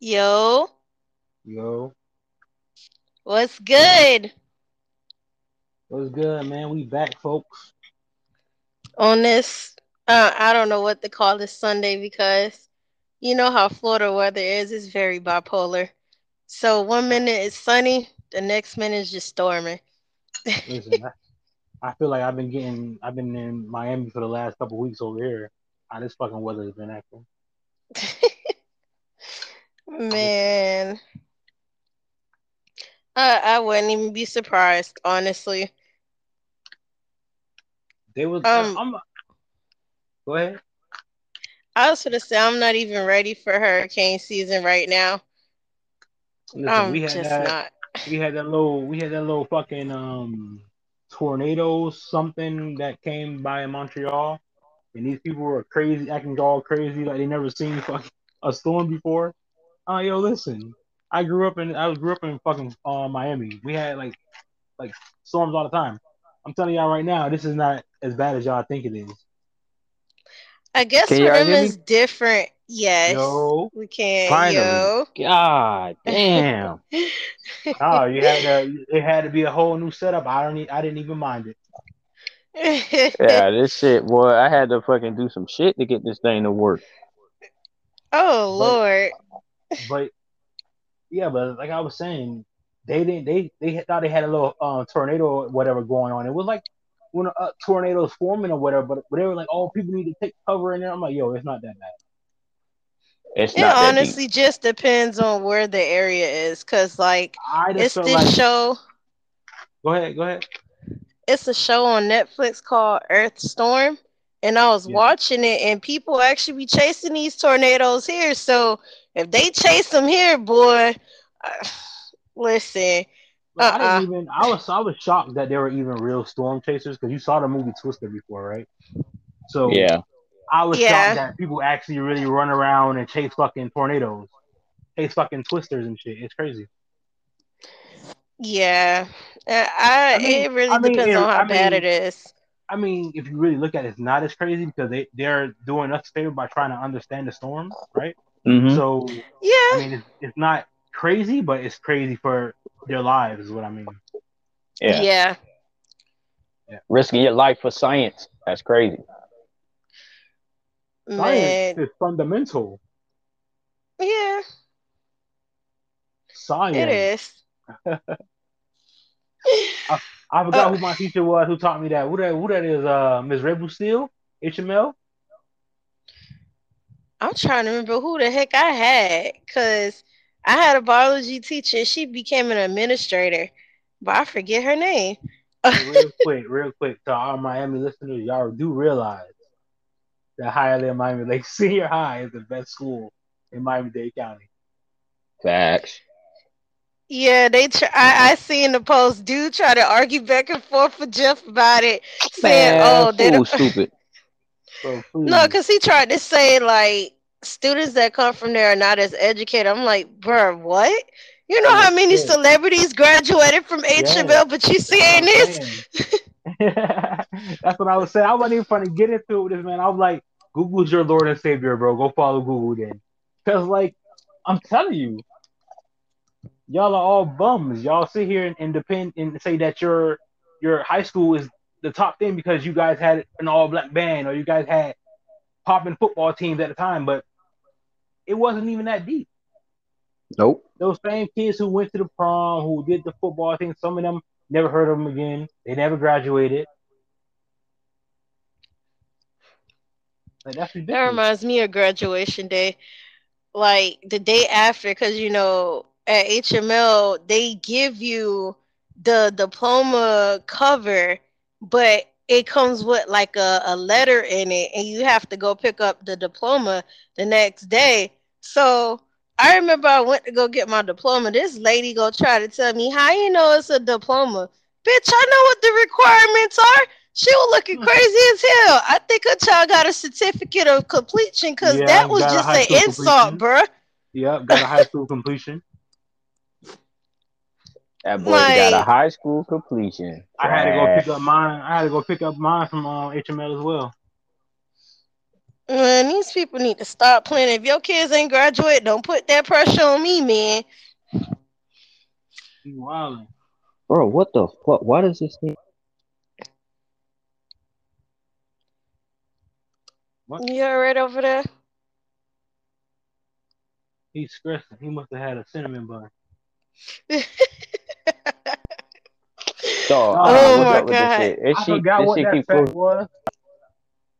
Yo, Yo, what's good what's good, man? We back, folks. on this? Uh, I don't know what to call this Sunday because you know how Florida weather is. It's very bipolar. So one minute it's sunny, the next minute is just storming. Listen, I, I feel like I've been getting, I've been in Miami for the last couple weeks over here. How this fucking weather has been acting. Man, I, I wouldn't even be surprised, honestly. They was, Um, I'm. Go ahead. I was gonna say I'm not even ready for hurricane season right now. Listen, I'm we had just that, not. we had that little, we had that little fucking um tornado something that came by in Montreal, and these people were crazy, acting all crazy like they never seen fucking a storm before. Oh, yo, listen, I grew up in, I grew up in fucking uh, Miami. We had like like storms all the time. I'm telling y'all right now, this is not as bad as y'all think it is. I guess Can for them hear me? it's different. Yes, Yo, we can. Finally. God damn. oh, you had to, it had to be a whole new setup. I don't, Need, I didn't even mind it. Yeah, this shit, boy. I had to fucking do some shit to get this thing to work. oh But, Lord. but yeah, but like I was saying, they didn't, they, they thought they had a little uh, tornado or whatever going on. It was like when a tornado is forming or whatever, but, but they were like, oh, people need to take cover in there. I'm like, yo, it's not that bad. It's It not that deep. honestly just depends on where the area is, cause like it's this like, show. go ahead, go ahead. It's a show on Netflix called Earth Storm, and I was Yeah. watching it, and people actually be chasing these tornadoes here. So if they chase them here, boy, uh, listen, But I uh-uh. didn't even. I was I was shocked that there were even real storm chasers because you saw the movie Twister before, right? So Yeah. I was Yeah. shocked that people actually really run around and chase fucking tornadoes, chase fucking twisters and shit. It's crazy. yeah, Uh, I, I mean, it really I mean, depends it- on how I bad mean- it is. I mean, if you really look at it, it's not as crazy because they they're doing us a favor by trying to understand the storm, right? Mm-hmm. So Yeah, I mean, it's, it's not crazy, but it's crazy for their lives, is what I mean. yeah. yeah. Risking your life for science. That's crazy. Man, Science is fundamental. yeah, Science. it is. I forgot Uh, who my teacher was who taught me that. Who that? Who that is? Uh, Miss Rebel Steele, HML. I'm trying to remember who the heck I had because I had a biology teacher. She became an administrator, but I forget her name. real quick, real quick, to our Miami listeners, y'all do realize that Hialeah Miami Lake Senior High is the best school in Miami-Dade County. Facts. Yeah, they. Tr- I I seen the post. Dude try to argue back and forth with Jeff about it, saying, Man, "Oh, they fool don't." stupid. So No, because he tried to say like students that come from there are not as educated. I'm like, bruh, what? You know how many celebrities graduated from HML, but you saying this? That's what I was saying. I wasn't even trying to get into it with this man. I was like, Google's your Lord and Savior, bro. Go follow Google then. Because, like, I'm telling you, y'all are all bums. Y'all sit here and, and depend and say that your your high school is the top thing because you guys had an all black band or you guys had popping football teams at the time, but it wasn't even that deep. Nope. Those same kids who went to the prom, who did the football thing, some of them never heard of them again. They never graduated. Like that's That reminds me of graduation day. Like the day after, because you know, at HML, they give you the diploma cover, but it comes with like a, a letter in it, and you have to go pick up the diploma the next day. So I remember I went to go get my diploma. This lady go try to tell me, How you know it's a diploma? Bitch, I know what the requirements are. She was looking Hmm. crazy as hell. I think her child got a certificate of completion because Yeah, that was just an insult, bruh. Yep, got a high school completion. That boy got a high school completion. I had to go pick up mine. I had to go pick up mine from uh, HML as well. Man, these people need to stop playing. If your kids ain't graduate, don't put that pressure on me, man. He wilding. Bro, what the fuck? Why does this thing? You all right over there? He's stressing. He must have had a cinnamon bun. Dog, Oh I my what's up with this God. shit. I shit, forgot what that fact pushing. was.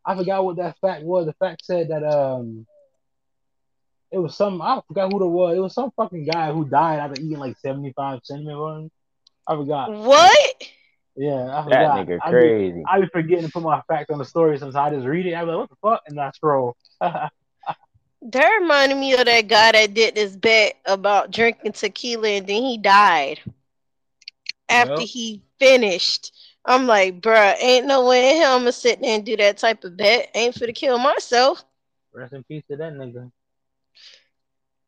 I forgot what that fact was. The fact said that um, it was some. I forgot who it was. It was some fucking guy who died after eating like seventy five cinnamon buns. I forgot. what? Yeah, I That forgot. nigga I be, crazy. I be forgetting to put my fact on the story sometimes. I just read it. I be like, what the fuck? And I scroll. That reminded me of that guy that did this bet about drinking tequila and then he died after Yep. he finished. I'm like, bruh, ain't no way in hell I'm gonna sit there and do that type of bet. Ain't for to kill myself. Rest in peace to that nigga.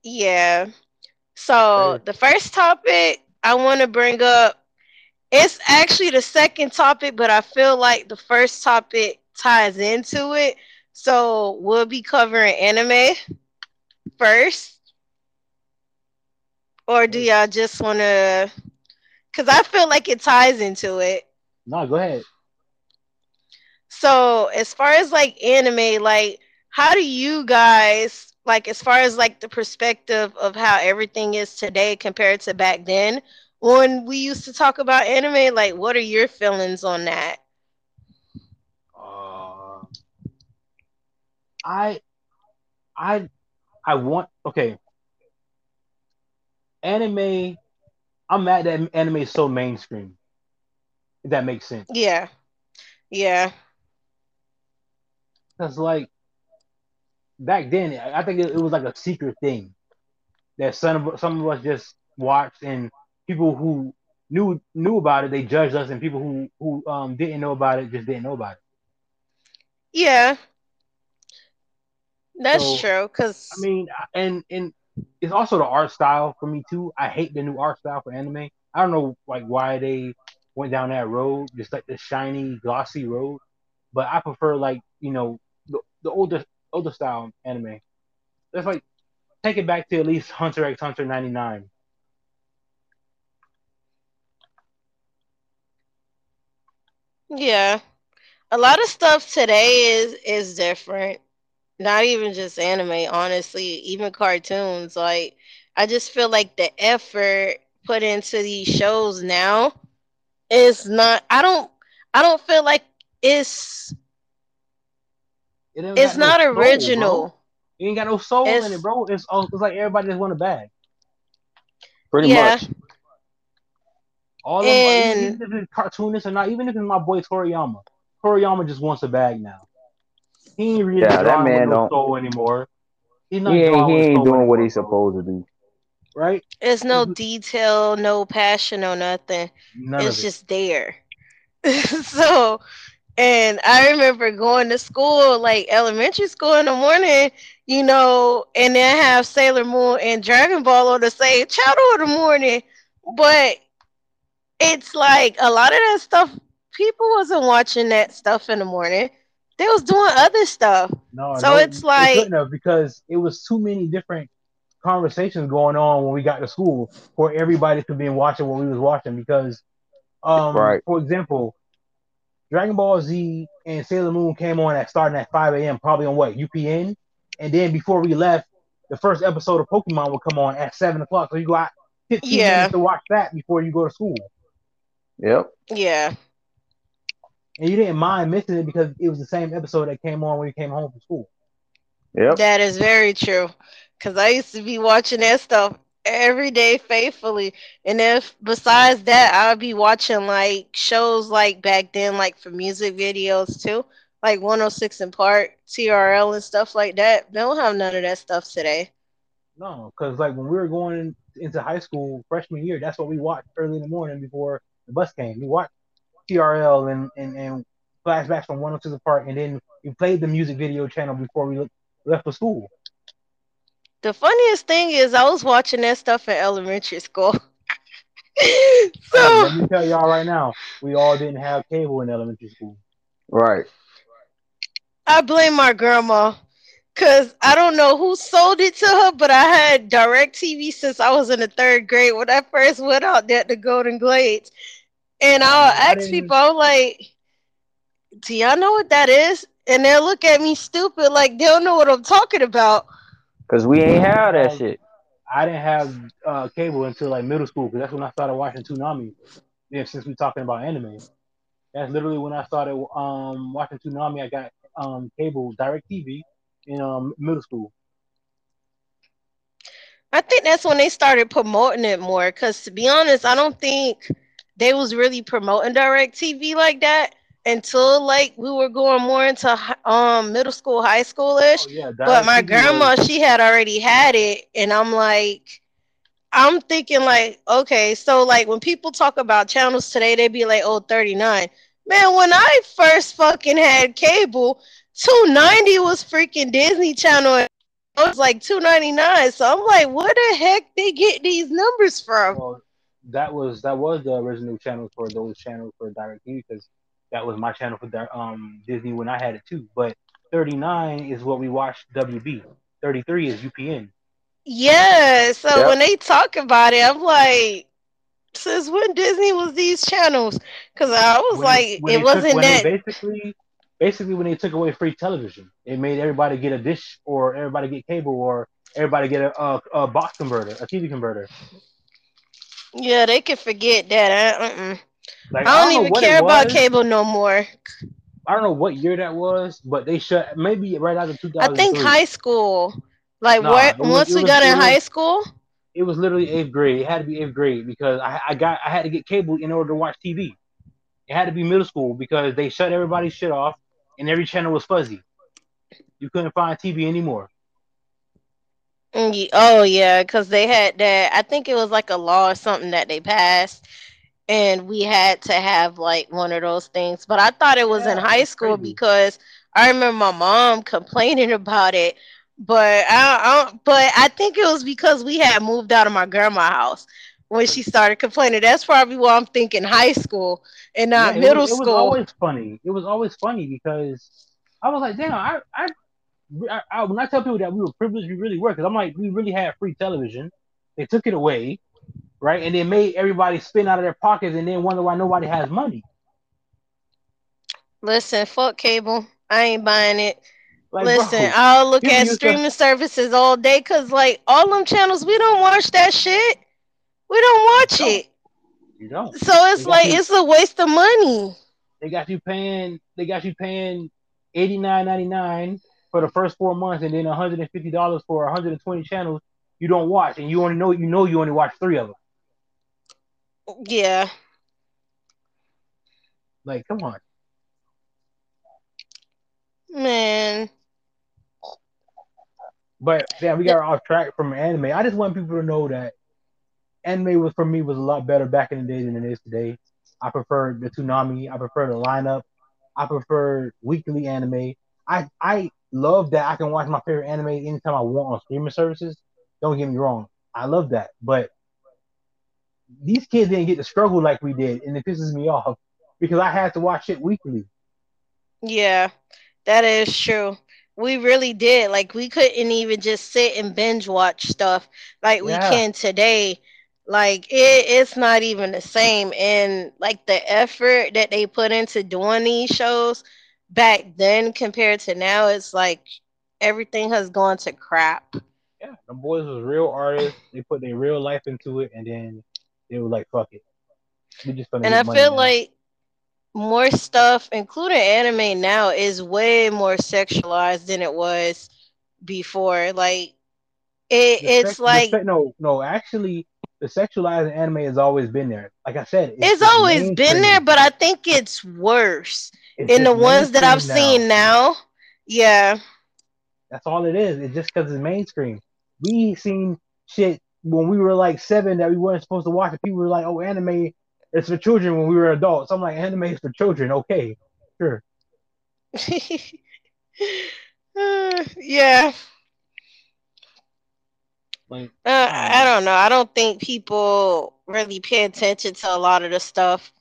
Yeah. So Crazy. the first topic I want to bring up, it's actually the second topic, but I feel like the first topic ties into it. So we'll be covering anime first. Or do y'all just want to? Because I feel like it ties into it. No, go ahead. So as far as like anime, like how do you guys like as far as like the perspective of how everything is today compared to back then when we used to talk about anime, like what are your feelings on that? Uh, I, I, I want. Okay. Anime. I'm mad that anime is so mainstream. If that makes sense. Yeah. Yeah. Because like back then, I I think it, it was like a secret thing that some of some of us just watched, and people who knew knew about it, they judged us, and people who who um didn't know about it just didn't know about it. Yeah. That's So, true. Cause I mean, and and it's also the art style for me too. I hate the new art style for anime. I don't know like why they went down that road, just like the shiny, glossy road. But I prefer like you know the, the older older style anime. That's like take it back to at least Hunter x Hunter ninety nine. yeah. A lot of stuff today is is different. Not even just anime, honestly, even cartoons. Like I just feel like the effort put into these shows now is not I don't I don't feel like it's It ain't it's no not soul, bro. original. It ain't got no soul in it, bro. It's all. it's like everybody just want a bag. Pretty Yeah. much. All of them, And- even if it's cartoonists or not, even if it's my boy Toriyama. Toriyama just wants a bag now. He ain't really Yeah, that man with no don't- soul anymore. He's not He ain't, he ain't soul doing what he's supposed to do. Right? There's no Mhm. detail, no passion, no nothing. None it's of it. just there. so, and I remember going to school, like elementary school in the morning, you know, and then have Sailor Moon and Dragon Ball on the same channel in the morning. But it's like a lot of that stuff, people wasn't watching that stuff in the morning. They was doing other stuff. No, So no, it's they like- couldn't have because it was too many different conversations going on when we got to school for everybody to be watching what we was watching because um Right. for example Dragon Ball Z and Sailor Moon came on at starting at 5 a.m. probably on what UPN and then before we left the first episode of Pokemon would come on at 7 o'clock so you got 15 Yeah. minutes to watch that before you go to school Yep. Yeah. And you didn't mind missing it because it was the same episode that came on when you came home from school Yep. That is very true. Cause I used to be watching that stuff every day faithfully. And if besides that, I would be watching like shows like back then, like for music videos too. Like 106 & Park, TRL and stuff like that. They don't have none of that stuff today. No, because like when we were going into high school freshman year, that's what we watched early in the morning before the bus came. We watched TRL and and, and flashbacks from 106 Park, and then we played the music video channel before we left for school. The funniest thing is I was watching that stuff in elementary school. So let me tell y'all right now, we all didn't have cable in elementary school. Right. I blame my grandma. Cause I don't know who sold it to her, but I had DirecTV since I was in the third grade when I first went out there to Golden Glades. And I'll ask people, I'm like, do y'all know what that is? And they'll look at me stupid, like they don't know what I'm talking about. Cause we ain't have that shit. I didn't have uh, cable until like middle school because that's when I started watching Toonami. Yeah, since we're talking about anime, that's literally when I started um, watching Toonami. I got um, cable, DirecTV in um, middle school. I think that's when they started promoting it more. Because to be honest, I don't think they was really promoting DirecTV like that until like we were going more into um middle school, high schoolish. Oh, yeah, but my grandma, was... she had already had it, and I'm like, I'm thinking like, okay, so like when people talk about channels today, they be like, oh, 39. Man, when I first fucking had cable, 290 was freaking Disney Channel. It was like 299. So I'm like, where the heck they get these numbers from? Well, that was that was the original channel for those channels for DirecTV because that was my channel for um Disney when I had it too. But 39 is what we watched WB. 33 is UPN. Yeah. So yep. when they talk about it, I'm like, since when Disney was these channels? Because I was when, like, when it wasn't took, that. Basically, basically, when they took away free television, it made everybody get a dish or everybody get cable or everybody get a, a, a box converter, a TV converter. Yeah, they can forget that. Uh, uh-uh. Like, I, don't I don't even care about cable no more. I don't know what year that was, but they shut maybe right after 2000. I think high school. Like nah, what? Was, once we was, got in was, high school, it was literally eighth grade. It had to be eighth grade because I, I got I had to get cable in order to watch TV. It had to be middle school because they shut everybody's shit off and every channel was fuzzy. You couldn't find TV anymore. Mm, oh yeah, because they had that. I think it was like a law or something that they passed and we had to have like one of those things. But I thought it was yeah, in high school crazy. because I remember my mom complaining about it. But I, I, but I think it was because we had moved out of my grandma's house when she started complaining. That's probably why I'm thinking high school and not yeah, middle was, school. It was always funny. It was always funny because I was like, damn, I, I, I, I when I tell people that we were privileged, we really were. Because I'm like, we really had free television. They took it away right? And they made everybody spin out of their pockets and then wonder why nobody has money. Listen, fuck cable. I ain't buying it. Like, Listen, bro, I'll look at streaming to... services all day because, like, all them channels, we don't watch that shit. We don't watch you it. You don't. So it's like you... it's a waste of money. They got you paying. They got you paying eighty nine ninety nine for the first four months, and then one hundred and fifty dollars for one hundred and twenty channels you don't watch, and you only know you know you only watch three of them. Yeah. Like, come on. Man. But yeah, we got off track from anime. I just want people to know that anime was for me was a lot better back in the day than it is today. I prefer the Toonami. I prefer the lineup. I prefer weekly anime. I I love that I can watch my favorite anime anytime I want on streaming services. Don't get me wrong. I love that. But these kids didn't get to struggle like we did, and it pisses me off because I had to watch it weekly. Yeah, that is true. We really did. Like we couldn't even just sit and binge watch stuff like we yeah. can today. Like it, it's not even the same. And like the effort that they put into doing these shows back then compared to now, it's like everything has gone to crap. Yeah, the boys was real artists. They put their real life into it, and then they were like, "Fuck it." We just and I feel now. like more stuff, including anime now, is way more sexualized than it was before. Like it, it's sex, like no, no. Actually, the sexualized anime has always been there. Like I said, it's, it's always been there, but I think it's worse it's in the ones that I've now. seen now. Yeah, that's all it is. It's just because it's mainstream. We seen shit when we were like seven that we weren't supposed to watch. People were like, "Oh, anime is for children." When we were adults, I'm like, "Anime is for children." Okay, sure. uh, yeah. Like, uh, I don't know. I don't think people really pay attention to a lot of the stuff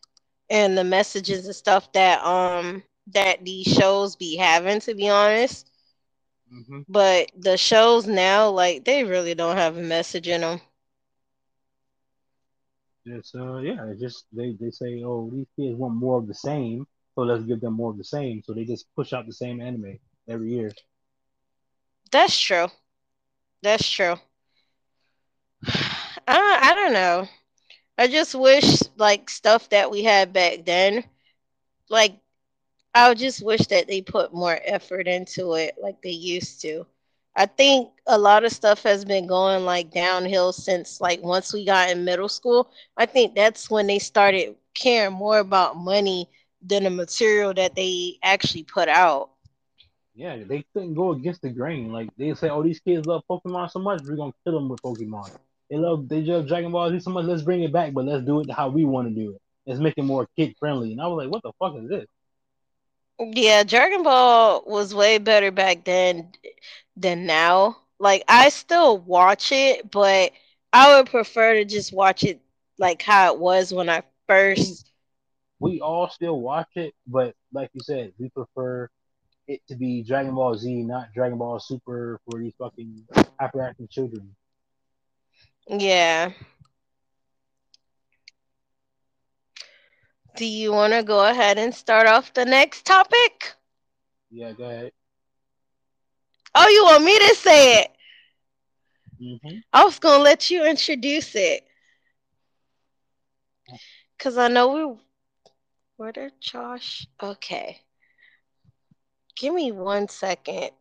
and the messages and stuff that um that these shows be having. To be honest. hmm But the shows now, like they really don't have a message in them. It's uh yeah, it's just they they say oh these kids want more of the same, so let's give them more of the same. So they just push out the same anime every year. That's true. That's true. I I don't know. I just wish like stuff that we had back then, like I just wish that they put more effort into it like they used to. I think a lot of stuff has been going like downhill since like once we got in middle school. I think that's when they started caring more about money than the material that they actually put out. Yeah, they couldn't go against the grain. Like they say, oh these kids love Pokemon so much, we're gonna kill them with Pokemon. They love they love Dragon Ball Z so much, let's bring it back, but let's do it how we want to do it. Let's make it more kid friendly. And I was like, what the fuck is this? Yeah, Dragon Ball was way better back then than now. Like I still watch it, but I would prefer to just watch it like how it was when I first We all still watch it, but like you said, we prefer it to be Dragon Ball Z, not Dragon Ball Super for these fucking hyperactive children. Yeah. Do you want to go ahead and start off the next topic? Yeah, go ahead. Oh, you want me to say it? hmm I was gonna let you introduce it. Cause I know we where did Josh? Okay. Give me one second.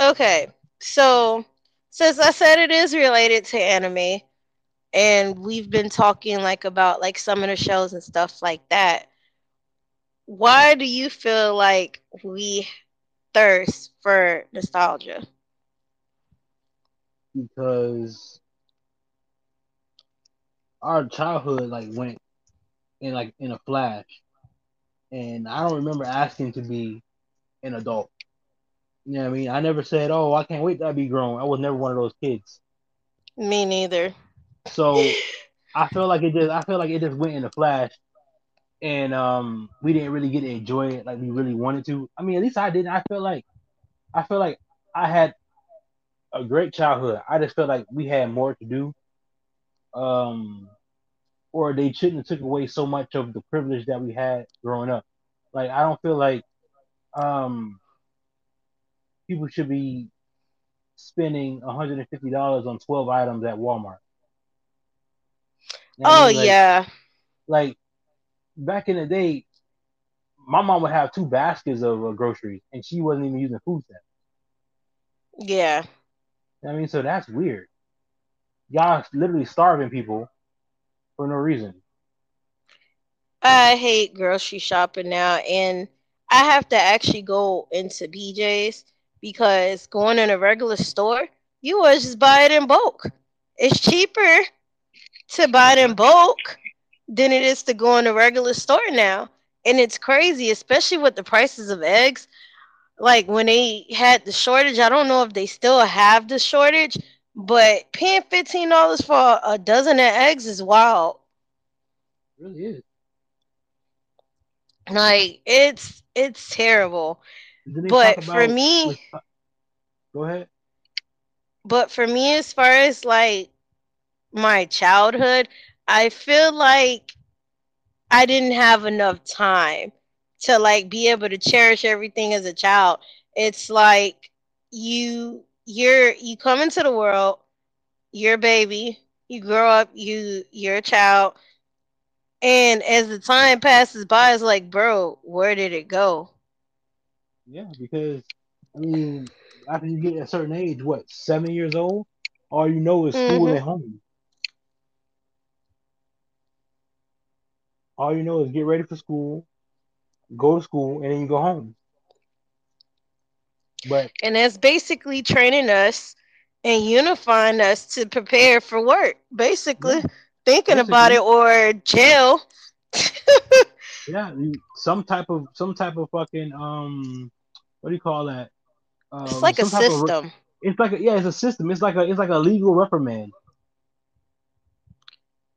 Okay. So since I said it is related to anime and we've been talking like about like some of the shows and stuff like that, why do you feel like we thirst for nostalgia? Because our childhood like went in like in a flash, and I don't remember asking to be an adult. You know what I mean? I never said, "Oh, I can't wait to be grown." I was never one of those kids. Me neither. So I feel like it just I feel like it just went in a flash and um we didn't really get to enjoy it like we really wanted to. I mean at least I didn't. I feel like I feel like I had a great childhood. I just felt like we had more to do. Um or they shouldn't have took away so much of the privilege that we had growing up. Like I don't feel like um people should be spending $150 on 12 items at Walmart. You know what I Oh mean? Like, yeah. like back in the day, my mom would have two baskets of uh, groceries, and she wasn't even using food stamps. Yeah. You know what I mean, so that's weird. Y'all literally starving people for no reason. I hate grocery shopping now and I have to actually go into BJ's because going in a regular store, you would just buy it in bulk. It's cheaper to buy it in bulk than it is to go in a regular store now. And it's crazy, especially with the prices of eggs. Like when they had the shortage, I don't know if they still have the shortage, but paying $15 for a dozen of eggs is wild. It really is. Like it's it's terrible. But for me, uh, Go ahead. but for me as far as like my childhood, I feel like I didn't have enough time to like be able to cherish everything as a child. It's like you you're you come into the world, you're a baby, you grow up, you you're a child, and as the time passes by, it's like, bro, where did it go? Yeah, because I mean, after you get a certain age, what seven years old, all you know is school hmm and home. All you know is get ready for school, go to school, and then you go home. But And that's basically training us and unifying us to prepare for work. Basically, yeah, thinking about it or jail. yeah, some type of some type of fucking um, what do you call that? It's Um, like a some type of re- system. It's like a, yeah, it's a system. It's like a it's like a legal reprimand.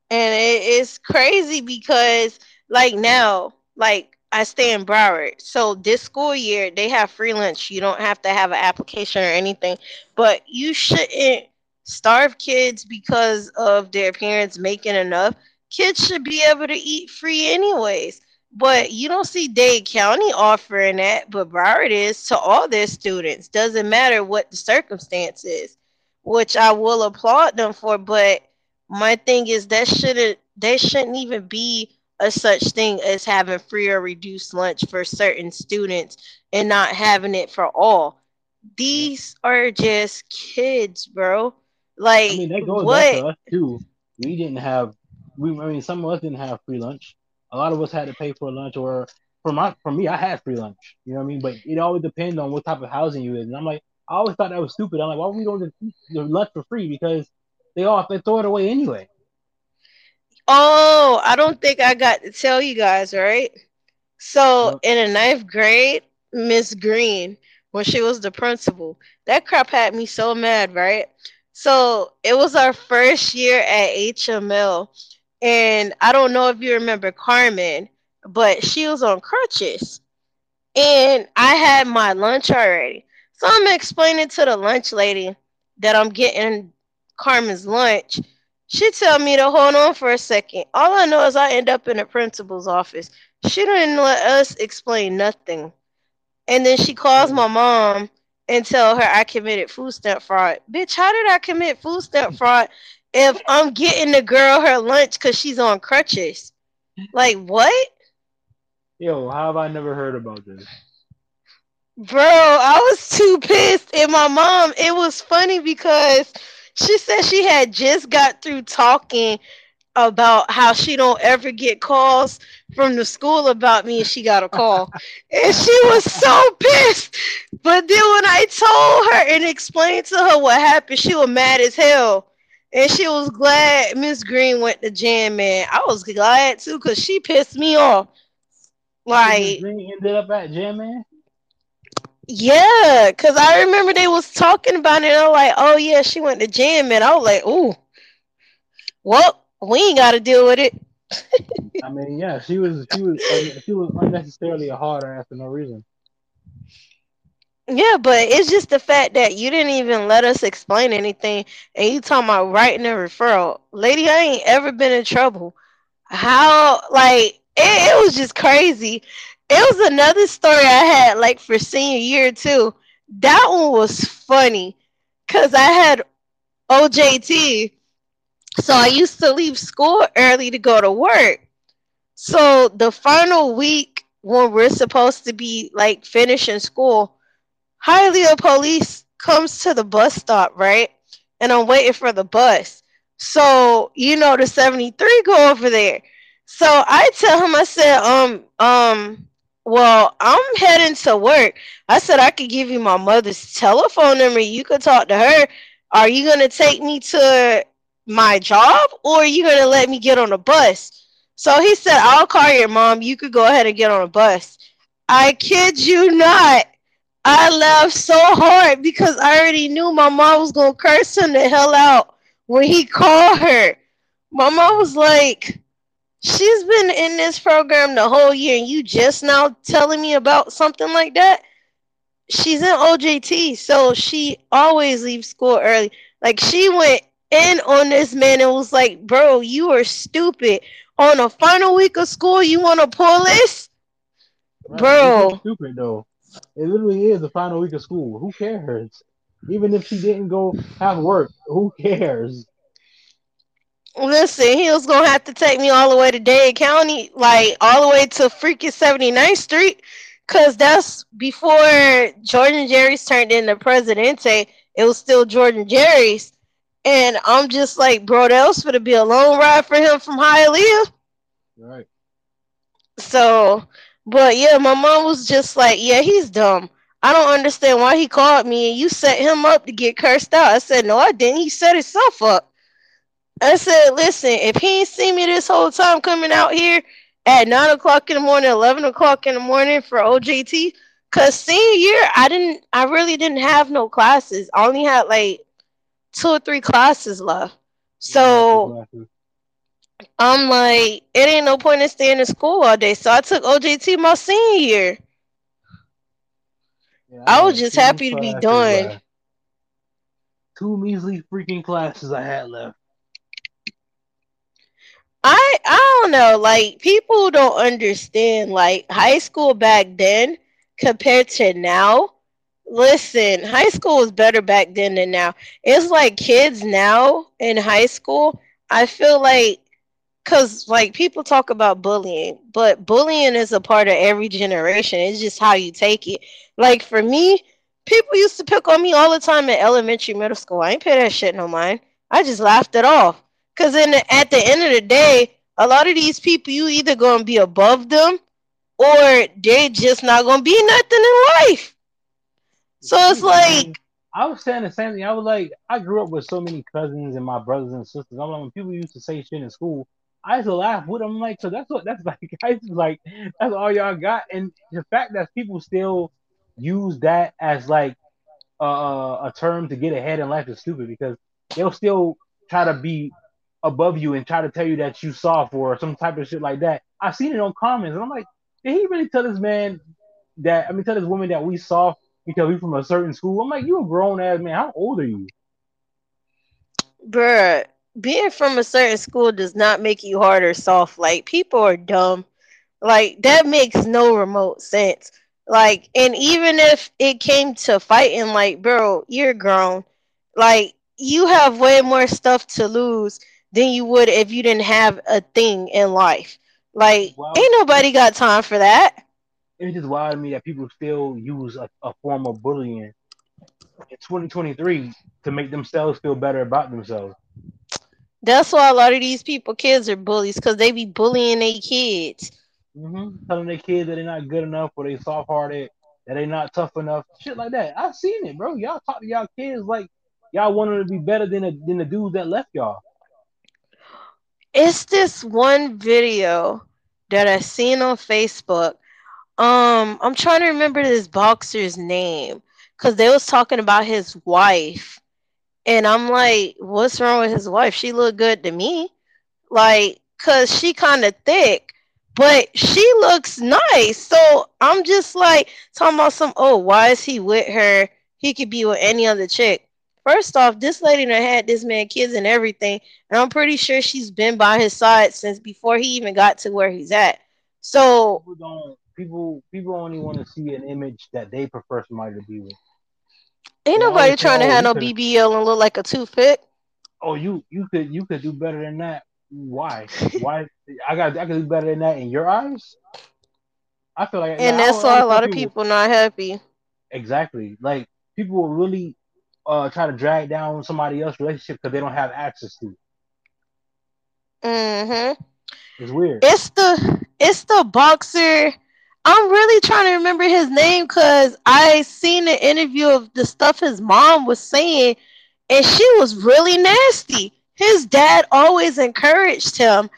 And it, it's crazy because like now, like I stay in Broward. So this school year they have free lunch. You don't have to have an application or anything. But you shouldn't starve kids because of their parents making enough. Kids should be able to eat free anyways. But you don't see Dade County offering that, but Broward is to all their students. Doesn't matter what the circumstance is, which I will applaud them for. But my thing is that shouldn't they shouldn't even be a such thing as having free or reduced lunch for certain students and not having it for all. These are just kids, bro. Like I mean, that goes what? back to us too. We didn't have. We I mean, some of us didn't have free lunch. A lot of us had to pay for lunch, or for my for me, I had free lunch. You know what I mean? But it always depends on what type of housing you in. And I'm like, I always thought that was stupid. I'm like, why would we go to lunch for free? Because they all they throw it away anyway. Oh, I don't think I got to tell you guys, right? So in the ninth grade, Miss Green, when she was the principal, that crap had me so mad, right? So it was our first year at HML, and I don't know if you remember Carmen, but she was on crutches, and I had my lunch already. So I'm explaining to the lunch lady that I'm getting Carmen's lunch. She tell me to hold on for a second. All I know is I end up in the principal's office. She didn't let us explain nothing. And then she calls my mom and tell her I committed food stamp fraud. Bitch, how did I commit food stamp fraud if I'm getting the girl her lunch because she's on crutches? Like what? Yo, how have I never heard about this? Bro, I was too pissed. And my mom, it was funny because she said she had just got through talking about how she don't ever get calls from the school about me and she got a call. and she was so pissed. But then when I told her and explained to her what happened, she was mad as hell. And she was glad Miss Green went to Jan Mann. I was glad too because she pissed me off. Like Green ended up at Jan Mann. Yeah, cause I remember they was talking about it. And I'm like, oh yeah, she went to gym, and I was like, ooh, well, we ain't got to deal with it. I mean, yeah, she was she was she was unnecessarily a hard ass for no reason. Yeah, but it's just the fact that you didn't even let us explain anything, and you talking about writing a referral, lady. I ain't ever been in trouble. How like it, it was just crazy. It was another story I had like for senior year too. That one was funny because I had OJT. So I used to leave school early to go to work. So the final week when we're supposed to be like finishing school, Hialeah police comes to the bus stop, right? And I'm waiting for the bus. So you know the 73 go over there. So I tell him, I said, um, um, well, I'm heading to work. I said I could give you my mother's telephone number. You could talk to her. Are you gonna take me to my job or are you gonna let me get on a bus? So he said, I'll call your mom. You could go ahead and get on a bus. I kid you not. I laughed so hard because I already knew my mom was gonna curse him the hell out when he called her. My mom was like, She's been in this program the whole year, and you just now telling me about something like that. She's in OJT, so she always leaves school early. Like she went in on this man and was like, "Bro, you are stupid. On a final week of school, you want to pull this, Right? bro?" Stupid though. It literally is the final week of school. Who cares? Even if she didn't go have work, who cares? Listen, he was gonna have to take me all the way to Dade County, like all the way to freaking 79th Street, cause that's before Jordan Jerry's turned into Presidente. It was still Jordan Jerry's, and I'm just like, bro, that was gonna be a long ride for him from Hialeah. Right. So, but yeah, my mom was just like, yeah, he's dumb. I don't understand why he called me and you set him up to get cursed out. I said, no, I didn't. He set himself up. I said, listen, if he ain't seen me this whole time coming out here at nine o'clock in the morning, eleven o'clock in the morning for OJT, Cause senior year, I didn't, I really didn't have no classes. I only had like two or three classes left. So I'm like, it ain't no point in staying in school all day. So I took OJT my senior year. Yeah, I was just happy to be done. left. Two measly freaking classes I had left. I I don't know, like people don't understand like high school back then compared to now. Listen, high school was better back then than now. It's like kids now in high school, I feel like cuz like people talk about bullying, but bullying is a part of every generation. It's just how you take it. Like for me, people used to pick on me all the time in elementary, middle school. I ain't pay that shit no mind. I just laughed it off. Cause in the, at the end of the day, a lot of these people, you either gonna be above them, or they're just not gonna be nothing in life. So it's like, I was saying the same thing. I was like, I grew up with so many cousins and my brothers and sisters. I'm like, when people used to say shit in school, I used to laugh with them. I'm like, so that's what that's like. I used to like, that's all y'all got. And the fact that people still use that as like uh, a term to get ahead in life is stupid because they'll still try to be above you and try to tell you that you soft or some type of shit like that. I've seen it on comments and I'm like, did he really tell this man that I mean tell this woman that we soft because we from a certain school? I'm like, you a grown ass man. How old are you? bruh, being from a certain school does not make you hard or soft. Like people are dumb. Like that makes no remote sense. Like, and even if it came to fighting, like, bro, you're grown. Like, you have way more stuff to lose than you would if you didn't have a thing in life. Like, Wow. ain't nobody got time for that. It's just wild to me that people still use a, a form of bullying in 2023 to make themselves feel better about themselves. That's why a lot of these people, kids, are bullies because they be bullying their kids. Mm-hmm. Telling their kids that they're not good enough or they soft hearted, that they're not tough enough, shit like that. I've seen it, bro. Y'all talk to y'all kids like y'all want them to be better than the, than the dudes that left y'all. It's this one video that I seen on Facebook. Um, I'm trying to remember this boxer's name because they was talking about his wife, and I'm like, what's wrong with his wife? She look good to me, like, cause she kind of thick, but she looks nice. So I'm just like talking about some. Oh, why is he with her? He could be with any other chick. First off, this lady done had this man kids and everything, and I'm pretty sure she's been by his side since before he even got to where he's at. So People don't. People people only want to see an image that they prefer somebody to be with. ain't They nobody say, trying to "Oh, have no could've- BBL and look like a toothpick. Oh, you you could you could do better than that. Why? Why? I got I could do better than that in your eyes. I feel like And that's why a lot of people not happy. Exactly. Like people will really uh try to drag down somebody else's relationship because they don't have access to. it. hmm It's weird. It's the it's the boxer. I'm really trying to remember his name because I seen the interview of the stuff his mom was saying, and she was really nasty. His dad always encouraged him,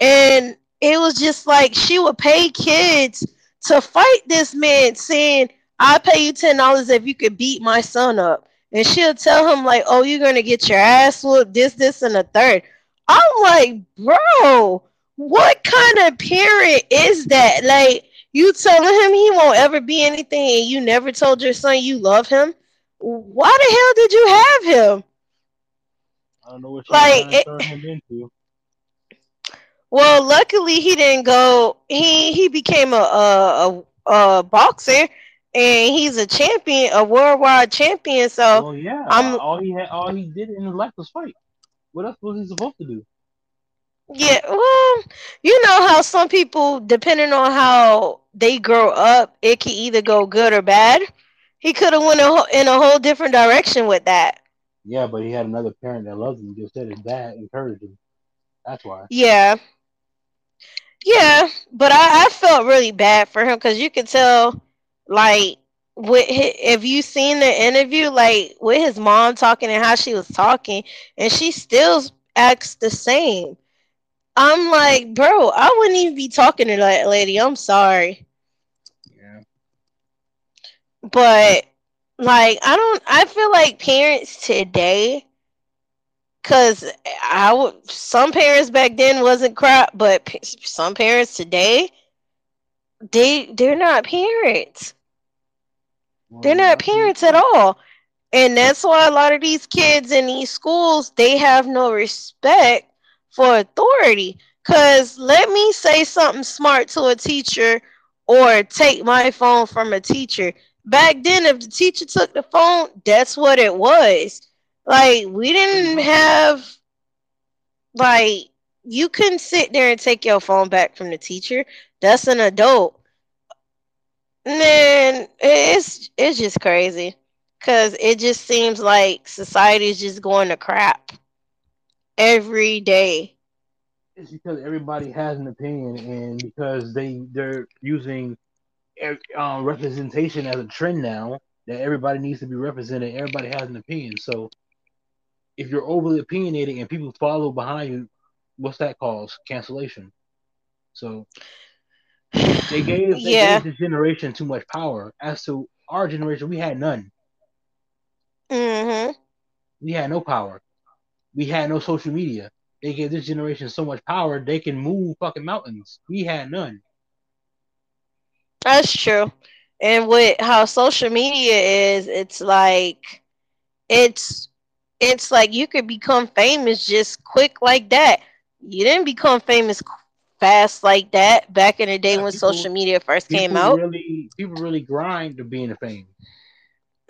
and it was just like she would pay kids to fight this man, saying, "I'll pay you ten dollars if you could beat my son up." And she'll tell him like, "Oh, you're gonna get your ass whooped, this, this, and the third. I'm like, bro, what kind of parent is that? Like, you telling him he won't ever be anything, and you never told your son you love him? Why the hell did you have him? I don't know what like, it- trying him into. Well, luckily he didn't go. He he became a a, a, a boxer, and he's a champion, a worldwide champion. So Well, yeah. I'm- all he had, all he did in his life was fight. What else was he supposed to do? Yeah, well, you know how some people, depending on how they grow up, it can either go good or bad. He could have went a, in a whole different direction with that. Yeah, but he had another parent that loved him. Just said his dad encouraged him. That's why. Yeah, yeah, but I, I felt really bad for him because you could tell, like, with hi if you seen the interview, like with his mom talking and how she was talking, and she still acts the same. I'm like, bro, I wouldn't even be talking to that lady. I'm sorry. Yeah. but like I don't I feel like parents today cuz I would some parents back then wasn't crap but p- some parents today they they're not parents. They're not parents at all. And that's why a lot of these kids in these schools, they have no respect for authority. Cause let me say something smart to a teacher or take my phone from a teacher. Back then, if the teacher took the phone, that's what it was. Like we didn't mm-hmm. have like you couldn't sit there and take your phone back from the teacher. That's an adult. Man, it's it's just crazy. Cause it just seems like society is just going to crap every day. It's because everybody has an opinion, and because they they're using eh, um, representation as a trend now that everybody needs to be represented. Everybody has an opinion, so if you're overly opinionated and people follow behind you, what's that called? Cancellation. So they gave they Yeah. gave this generation too much power. As to our generation, we had none. Mhm. We had no power. We had no social media. They gave this generation so much power they can move fucking mountains. We had none. That's true. And with how social media is, it's like it's it's like you could become famous just quick like that. You didn't become famous fast like that back in the day Yeah, when people social media first came people out. really people really grind to be in the fame.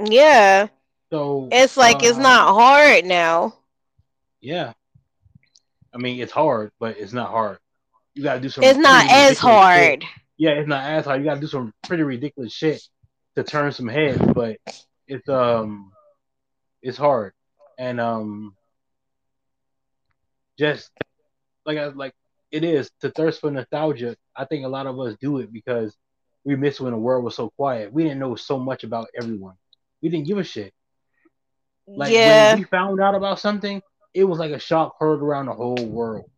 Yeah. So It's like it's uh not hard now. yeah. I mean it's hard, but it's not hard. You gotta do some It's not as ridiculous shit. hard. Yeah, it's not as hard. You gotta do some pretty ridiculous shit to turn some heads, but it's um it's hard. And um just like I like it is to thirst for nostalgia. I think a lot of us do it because we miss when the world was so quiet. We didn't know so much about everyone. We didn't give a shit. Like when we found out about something, it was like a shock heard around the whole world.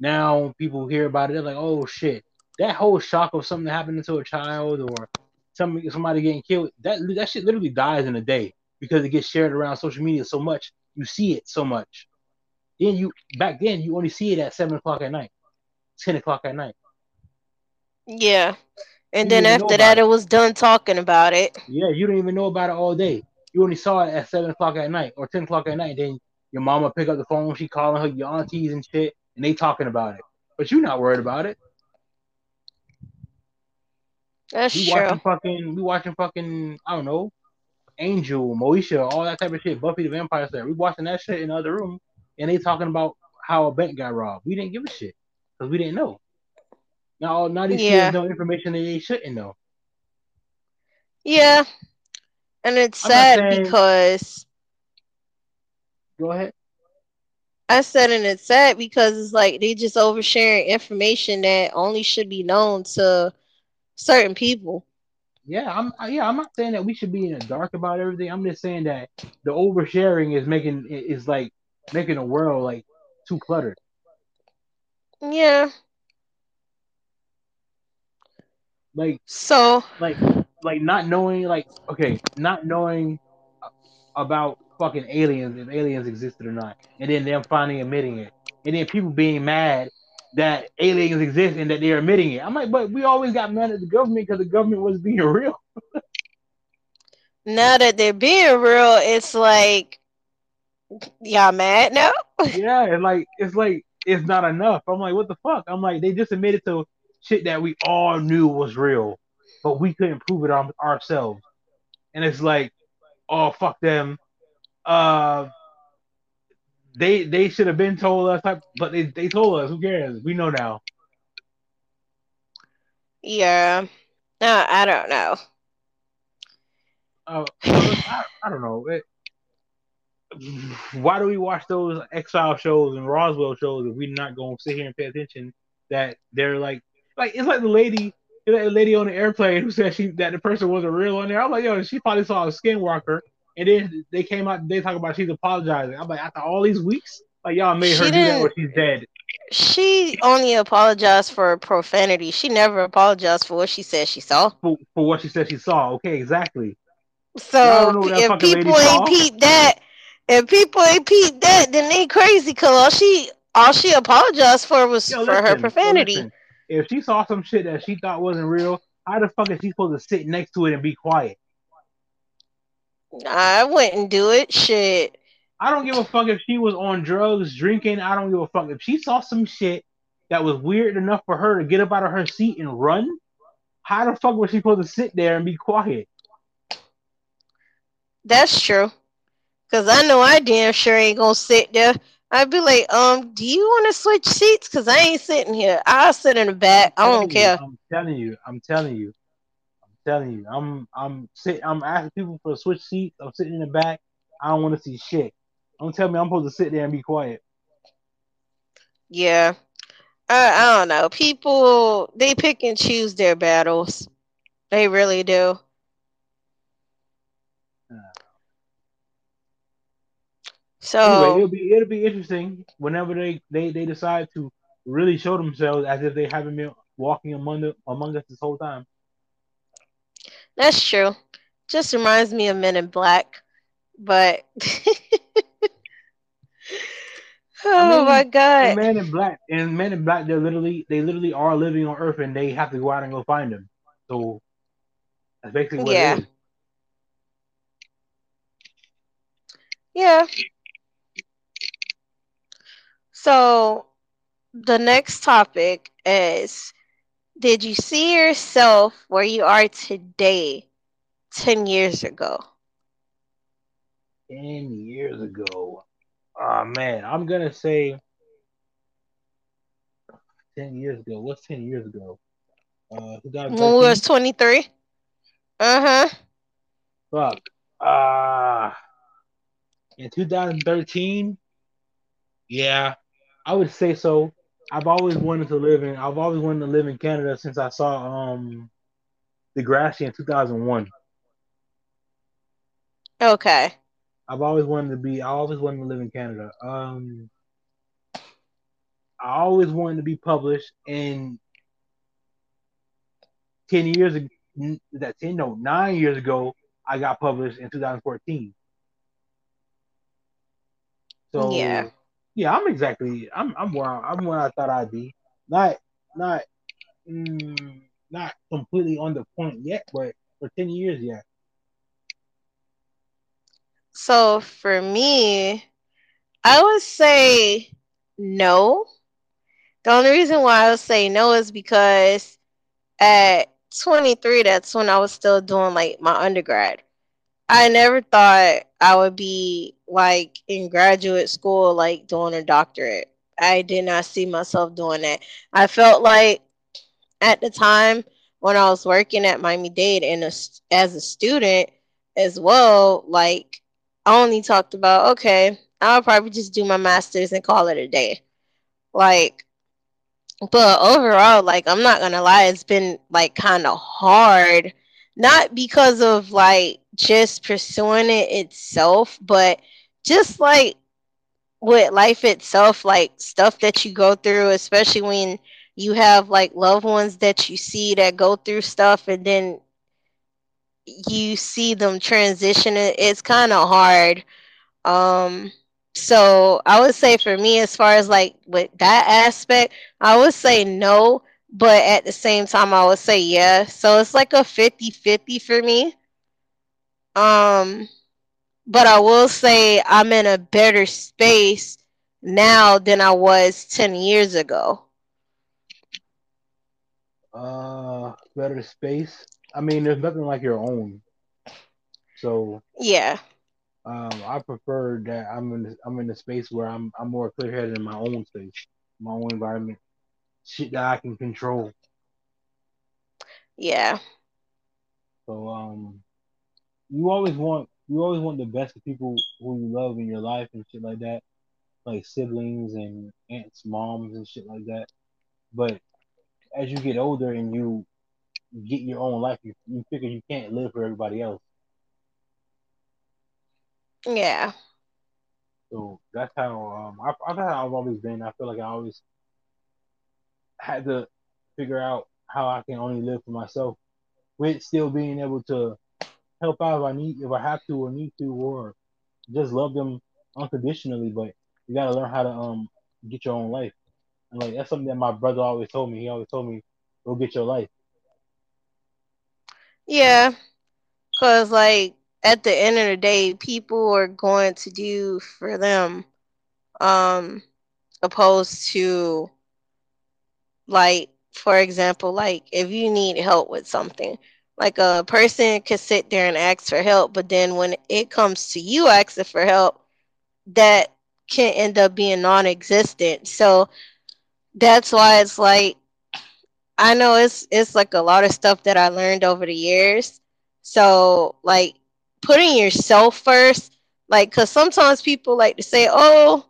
Now people hear about it, they're like, "Oh shit!" That whole shock of something happening to a child or some somebody getting killed, that that shit literally dies in a day because it gets shared around social media so much. You see it so much. Then you back then you only see it at seven o'clock at night, ten o'clock at night. Yeah. And You then after that it. it was done talking about it. Yeah, you didn't even know about it all day. You only saw it at seven o'clock at night or ten o'clock at night. Then your mama pick up the phone, she calling her your aunties and shit, and they talking about it. But you not worried about it. That's We true. watching fucking, we watching fucking, I don't know, Angel, Moesha, all that type of shit. Buffy the Vampire Slayer. We watching that shit in the other room, and they talking about how a bank got robbed. We didn't give a shit because we didn't know. Now, now these kids Yeah. know information that they shouldn't know. Yeah. And it's I'm sad saying. because Go ahead. I said and it's sad because it's like they just oversharing information that only should be known to certain people. Yeah, I'm. Yeah, I'm not saying that we should be in the dark about everything. I'm just saying that the oversharing is making is like making the world like too cluttered. Yeah. Like, So like, like not knowing, like, okay, not knowing about fucking aliens if aliens existed or not, and then them finally admitting it, and then people being mad that aliens exist and that they're admitting it. I'm like, but we always got mad at the government because the government was being real. now that they're being real, it's like y'all mad now? Yeah, and like it's like it's not enough. I'm like, what the fuck? I'm like, they just admitted to shit that we all knew was real, but we couldn't prove it on ourselves. And it's like, oh fuck them. Uh, they they should have been told us, but they they told us. Who cares? We know now. Yeah. No, I don't know. Uh, I, I don't know. It, why do we watch those Exile shows and Roswell shows if we're not going to sit here and pay attention that they're like, like it's like the lady, the lady on the airplane who said she that the person wasn't real on there. I'm like, yo, she probably saw a skinwalker, and then they came out, they talk about she's apologizing. I'm like, after all these weeks, like y'all made She her do that didn't she's dead. she only apologized for profanity. She never apologized for what she said she saw. for, for what she said she saw. Okay, exactly. So know what p- that if people ain't peep that, if people ain't peep that, then they crazy. Cause all she all she apologized for was Yo, for her listen, yo, profanity. listen. If she saw some shit that she thought wasn't real, how the fuck is she supposed to sit next to it and be quiet? I wouldn't do it. Shit. I don't give a fuck if she was on drugs, drinking. I don't give a fuck if she saw some shit that was weird enough for her to get up out of her seat and run. How the fuck was she supposed to sit there and be quiet? That's true. Cause I know I damn sure ain't gonna sit there. I'd be like, um, do you want to switch seats? Cause I ain't sitting here. I'll sit in the back. I don't care. I'm telling you. I'm telling you. I'm telling you. I'm I'm sit. I'm asking people for a switch seat. I'm sitting in the back. I don't want to see shit. Don't tell me I'm supposed to sit there and be quiet. Yeah. I, I don't know. People they pick and choose their battles. They really do. Anyway, it'll So be it'll be interesting whenever they they they decide to really show themselves as if they haven't been walking among the, among us this whole time. that's true. Just reminds me of Men in Black. But oh mean, my god. Men in Black and Men in Black, they're literally they literally are living on Earth and they have to go out and go find them. So that's basically what Yeah. it is. Yeah. So the next topic is Did you see yourself where you are today 10 years ago? Ten years ago. Oh man, I'm gonna say ten years ago. What's ten years ago? Uh, When we was 23? Uh huh. Fuck. Ah. in 2013, yeah, I would say so. I've always wanted to live in. I've always wanted to live in Canada since I saw um Degrassi in 2001. Okay. I've always wanted to be. I always wanted to live in Canada. Um, I always wanted to be published. And ten years ago, that ten no nine years ago, I got published in 2014. So Yeah. Yeah, I'm exactly. I'm I'm where I, I'm where I thought I'd be. Not not mm, not completely on the point yet, but for ten years, yeah. So for me, I would say no. The only reason why I would say no is because at 23, that's when I was still doing like my undergrad. I never thought I would be like in graduate school, like doing a doctorate. I did not see myself doing that. I felt like at the time when I was working at Miami Dade and a, as a student as well, like I only talked about, okay, I'll probably just do my master's and call it a day. Like, but overall, like I'm not gonna lie, it's been like kind of hard. Not because of like just pursuing it itself, but just like with life itself, like stuff that you go through, especially when you have like loved ones that you see that go through stuff and then you see them transition it's kind of hard. Um so I would say for me as far as like with that aspect, I would say no, but at the same time I would say yeah. So it's like a 50-50 for me. Um but I will say I'm in a better space now than I was 10 years ago. Uh, better space. I mean, there's nothing like your own. So Yeah. um, I prefer that I'm in I'm in a space where I'm I'm more clear headed in my own space, my own environment, shit that I can control. Yeah. So um, you always want you always want the best of people who you love in your life and shit like that, like siblings and aunts, moms and shit like that. But as you get older and you get your own life, you, you figure you can't live for everybody else. Yeah. So that's how um I, that's how I've always been. I feel like I always had to figure out how I can only live for myself with still being able to help out if I need, if I have to or need to, or just love them unconditionally. But you gotta learn how to um get your own life, and like that's something that my brother always told me. He always told me, "Go get your life." Yeah, because like at the end of the day, people are going to do for them, um, opposed to like for example, like if you need help with something, like a person could sit there and ask for help, but then when it comes to you asking for help, that can end up being non-existent. So that's why it's like I know it's it's like a lot of stuff that I learned over the years. So like putting yourself first, like cuz sometimes people like to say, "Oh,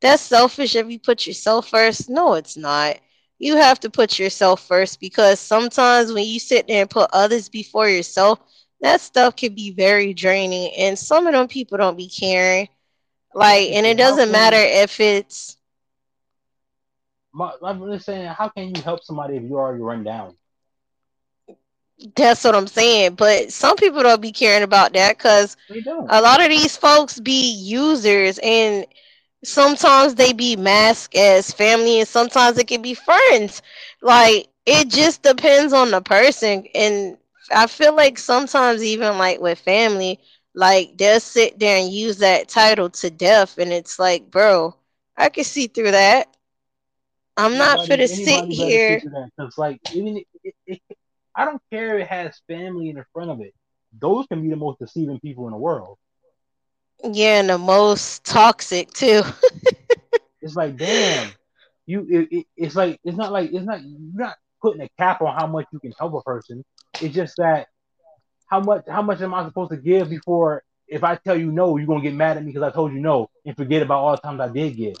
that's selfish if you put yourself first." No, it's not. You have to put yourself first because sometimes when you sit there and put others before yourself, that stuff can be very draining and some of them people don't be caring. Like and it doesn't matter if it's my, I'm just saying, how can you help somebody if you already run down? That's what I'm saying. But some people don't be caring about that because a lot of these folks be users and sometimes they be masked as family and sometimes it can be friends. Like it just depends on the person. And I feel like sometimes even like with family, like they'll sit there and use that title to death and it's like, bro, I can see through that. I'm not for to sit here. Because like even it, it, I don't care if it has family in the front of it. Those can be the most deceiving people in the world. Yeah, and the most toxic too. it's like damn, you. It, it, it's like it's not like it's not you're not putting a cap on how much you can help a person. It's just that how much how much am I supposed to give before if I tell you no, you're gonna get mad at me because I told you no and forget about all the times I did give.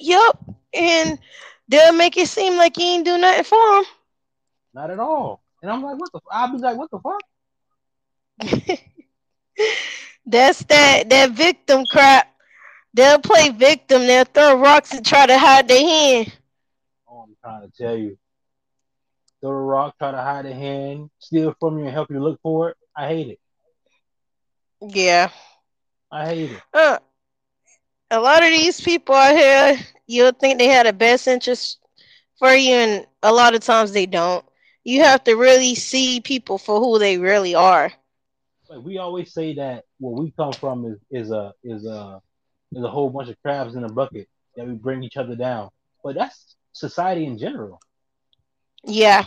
Yep, and they'll make it seem like you ain't do nothing for them. Not at all. And I'm like, what the? I'll be like, what the fuck? That's that that victim crap. They'll play victim. They'll throw rocks and try to hide their hand. Oh, I'm trying to tell you. Throw a rock, try to hide a hand, steal from you, and help you look for it. I hate it. Yeah. I hate it. Uh, a lot of these people out here, you'll think they had a best interest for you, and a lot of times they don't. You have to really see people for who they really are. Like we always say that where we come from is is a is a is a whole bunch of crabs in a bucket that we bring each other down. But that's society in general. Yeah.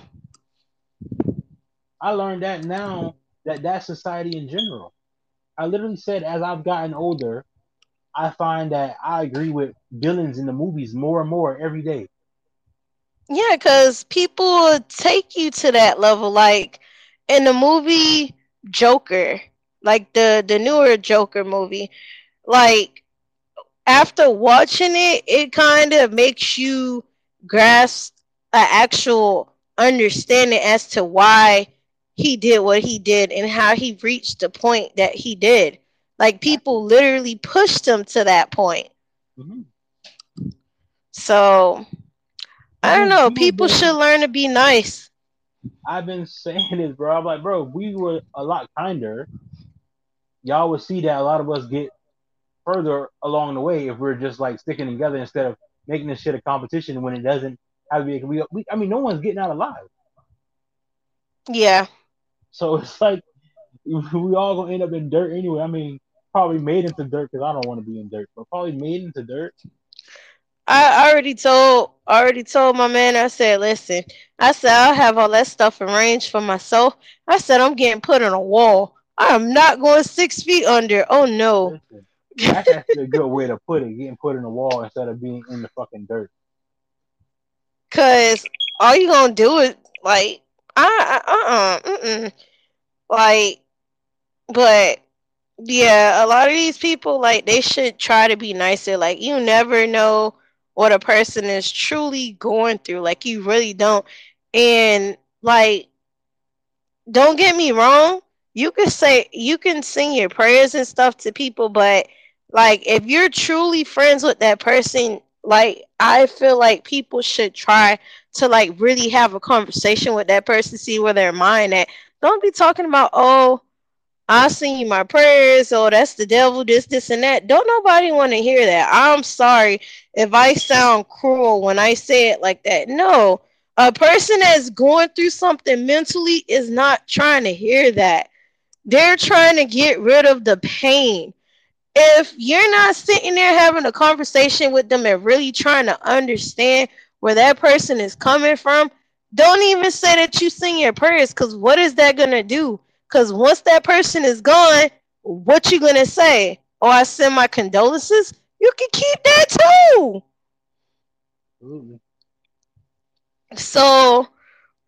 I learned that now that that's society in general. I literally said as I've gotten older, I find that I agree with villains in the movies more and more every day. Yeah, because people take you to that level. Like in the movie Joker, like the the newer Joker movie, like after watching it, it kind of makes you grasp an actual understanding as to why he did what he did and how he reached the point that he did. Like people literally pushed him to that point. Mm-hmm. So I don't know. People should learn to be nice. I've been saying this, bro. I'm like, bro, we were a lot kinder. Y'all would see that a lot of us get further along the way if we're just like sticking together instead of making this shit a competition when it doesn't have to be. We, we I mean, no one's getting out alive. Yeah. So it's like we all gonna end up in dirt anyway. I mean, probably made into dirt because I don't want to be in dirt, but probably made into dirt. I already told already told my man, I said, listen, I said I'll have all that stuff arranged for myself. I said I'm getting put on a wall. I am not going six feet under. Oh no. Listen, that's actually a good way to put it, getting put in a wall instead of being in the fucking dirt. Cause all you gonna do is like I uh uh uh like but yeah, a lot of these people like they should try to be nicer. Like you never know what a person is truly going through. Like you really don't. And like don't get me wrong, you can say you can sing your prayers and stuff to people, but like if you're truly friends with that person, like I feel like people should try to like really have a conversation with that person, see where their mind at, Don't be talking about, oh, I sing you my prayers, oh, that's the devil, this, this, and that. Don't nobody want to hear that. I'm sorry if I sound cruel when I say it like that. No, a person that's going through something mentally is not trying to hear that. They're trying to get rid of the pain. If you're not sitting there having a conversation with them and really trying to understand where that person is coming from, don't even say that you sing your prayers because what is that going to do? Because once that person is gone, what you gonna say? Oh, I send my condolences. You can keep that too. Absolutely. So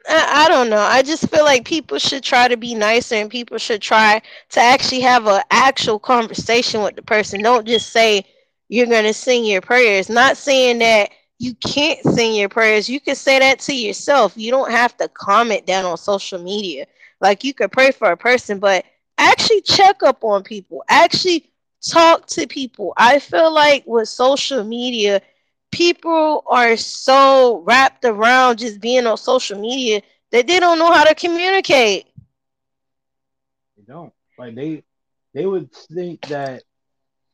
I, I don't know. I just feel like people should try to be nicer and people should try to actually have an actual conversation with the person. Don't just say you're gonna sing your prayers. Not saying that you can't sing your prayers. You can say that to yourself. You don't have to comment down on social media. Like you could pray for a person, but actually check up on people. Actually talk to people. I feel like with social media, people are so wrapped around just being on social media that they don't know how to communicate. They don't. Like they they would think that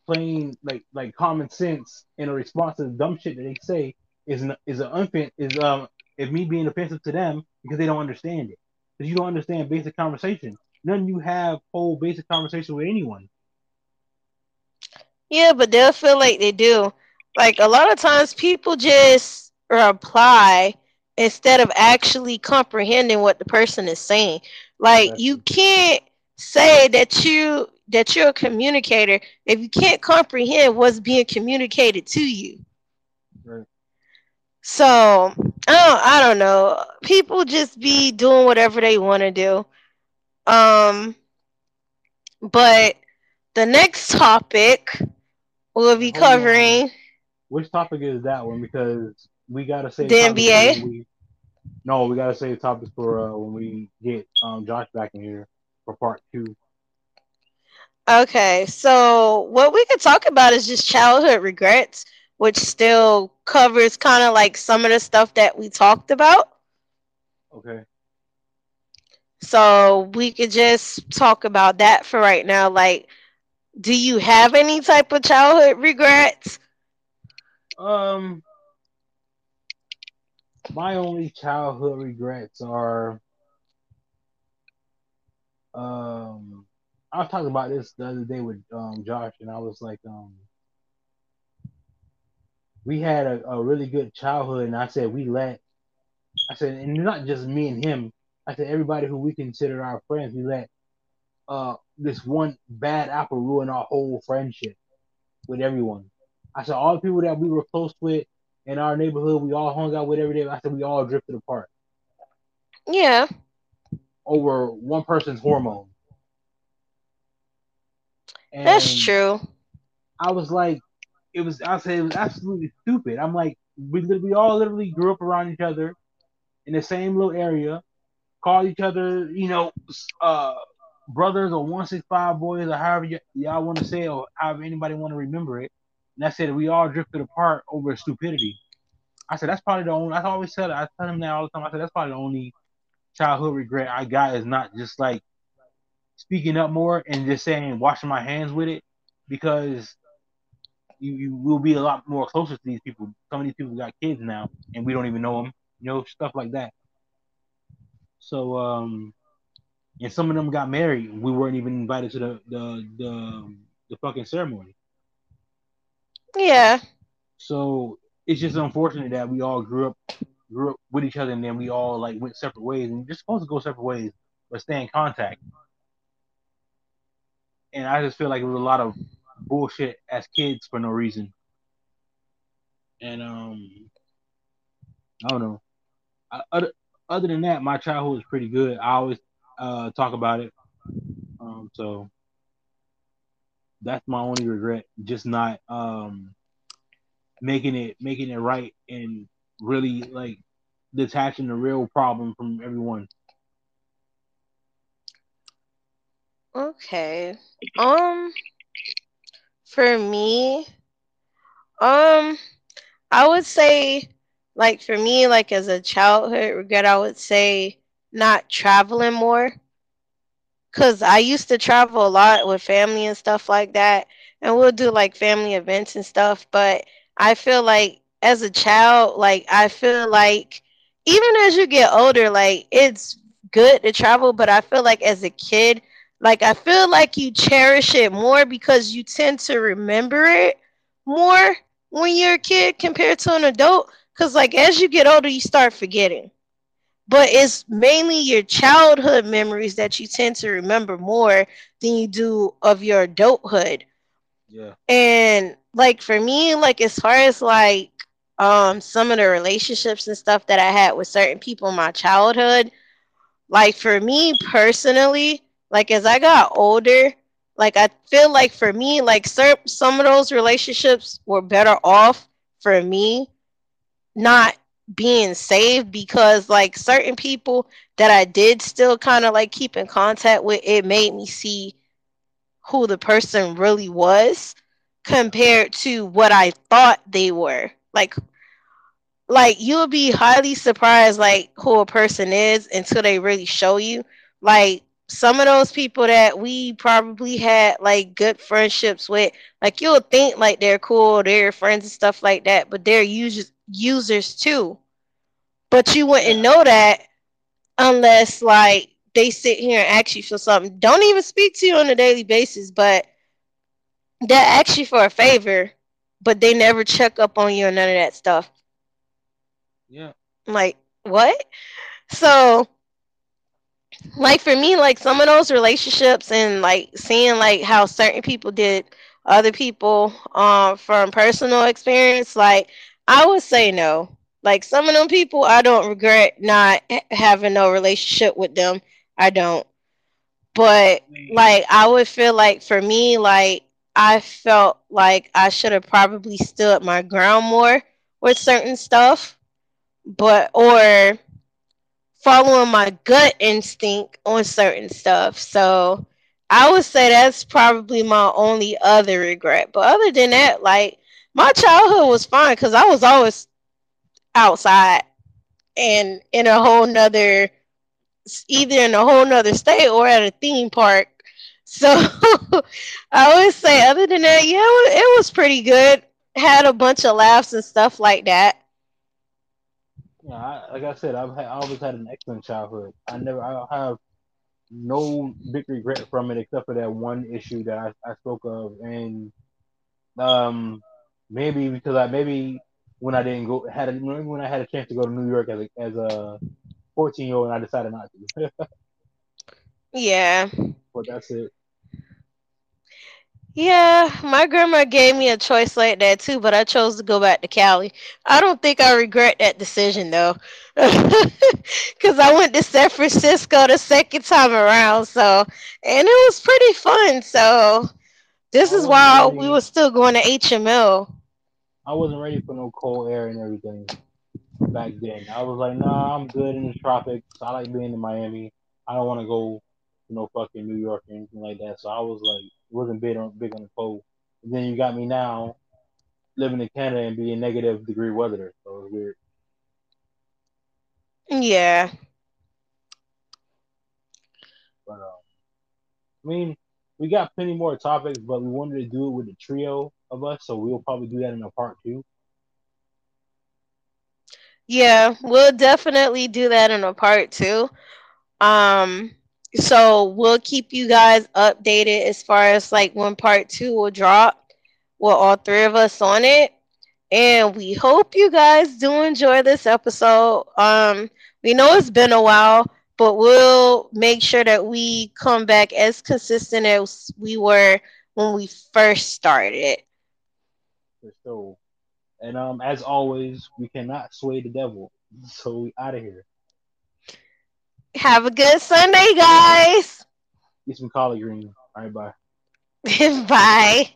plain like like common sense in a response to the dumb shit that they say is an, is an unfit is um is me being offensive to them because they don't understand it because you don't understand basic conversation. None of you have whole basic conversation with anyone. Yeah, but they'll feel like they do. Like a lot of times, people just reply instead of actually comprehending what the person is saying. Like you can't say that you that you're a communicator if you can't comprehend what's being communicated to you. Right. So I don't, I don't know. People just be doing whatever they want to do. Um, but the next topic we'll be covering. Which topic is that one? Because we gotta say the NBA. We, no, we gotta save topics for uh, when we get um, Josh back in here for part two. Okay, so what we could talk about is just childhood regrets which still covers kind of like some of the stuff that we talked about. Okay. So we could just talk about that for right now. Like, do you have any type of childhood regrets? Um, my only childhood regrets are, um, I was talking about this the other day with um Josh, and I was like, um, we had a, a really good childhood, and I said we let, I said, and not just me and him. I said everybody who we consider our friends, we let uh this one bad apple ruin our whole friendship with everyone. I said all the people that we were close with in our neighborhood, we all hung out with every day. I said we all drifted apart. Yeah. Over one person's hormone. And That's true. I was like, it was I said it was absolutely stupid. I'm like we we all literally grew up around each other in the same little area, called each other, you know, uh, brothers or one six five boys or however y- y'all want to say or however anybody want to remember it. And I said we all drifted apart over stupidity. I said that's probably the only. I always said I tell him that all the time. I said that's probably the only childhood regret I got is not just like speaking up more and just saying washing my hands with it because you, you will be a lot more closer to these people. Some of these people got kids now, and we don't even know them. You know, stuff like that. So, um, and some of them got married. We weren't even invited to the the the, the fucking ceremony. Yeah. So it's just unfortunate that we all grew up grew up with each other, and then we all like went separate ways, and you're supposed to go separate ways, but stay in contact. And I just feel like it was a lot of bullshit as kids for no reason. And um, I don't know. I, other other than that, my childhood was pretty good. I always uh, talk about it. Um, so that's my only regret, just not um, making it making it right and really like detaching the real problem from everyone. Okay. Um for me, um, I would say, like for me, like as a childhood regret, I would say not traveling more. Cause I used to travel a lot with family and stuff like that, and we'll do like family events and stuff. But I feel like as a child, like I feel like even as you get older, like it's good to travel, but I feel like as a kid, like I feel like you cherish it more because you tend to remember it more when you're a kid compared to an adult. Cause like as you get older, you start forgetting but it's mainly your childhood memories that you tend to remember more than you do of your adulthood. Yeah. And like for me, like as far as like um some of the relationships and stuff that I had with certain people in my childhood, like for me personally, like as I got older, like I feel like for me, like certain some of those relationships were better off for me not being saved because like certain people that I did still kind of like keep in contact with, it made me see who the person really was compared to what I thought they were. Like like you'll be highly surprised like who a person is until they really show you. Like some of those people that we probably had like good friendships with, like you'll think like they're cool, they're friends and stuff like that, but they're users users too. But you wouldn't know that unless like they sit here and ask you for something. Don't even speak to you on a daily basis, but they ask you for a favor, but they never check up on you or none of that stuff. Yeah. Like, what? So like for me, like some of those relationships and like seeing like how certain people did other people um from personal experience, like I would say no. Like some of them people, I don't regret not having no relationship with them. I don't. But like I would feel like for me, like I felt like I should have probably stood my ground more with certain stuff. But or following my gut instinct on certain stuff. So I would say that's probably my only other regret. But other than that, like my childhood was fine because I was always outside and in a whole nother either in a whole nother state or at a theme park. So I always say other than that, yeah, it was pretty good. Had a bunch of laughs and stuff like that. Yeah, I, like I said, I've had, I always had an excellent childhood. I never, I have no big regret from it except for that one issue that I, I spoke of, and um, maybe because I maybe when I didn't go had a, when I had a chance to go to New York as a as a fourteen year old, and I decided not to. yeah, but that's it. Yeah, my grandma gave me a choice like that too, but I chose to go back to Cali. I don't think I regret that decision though, because I went to San Francisco the second time around. So, and it was pretty fun. So, this is why ready. we were still going to HML. I wasn't ready for no cold air and everything back then. I was like, nah, I'm good in the tropics. I like being in Miami. I don't want to go to no fucking New York or anything like that. So I was like, wasn't big on big on the cold. And then you got me now living in Canada and being negative degree weather. So it's weird. Yeah. But um, I mean, we got plenty more topics, but we wanted to do it with the trio of us, so we'll probably do that in a part two. Yeah, we'll definitely do that in a part two. Um, so we'll keep you guys updated as far as like when part two will drop with all three of us on it. And we hope you guys do enjoy this episode. Um, we know it's been a while, but we'll make sure that we come back as consistent as we were when we first started. For sure. And um, as always, we cannot sway the devil. So we out of here. Have a good Sunday, guys. Get some collard greens. All right, bye. bye.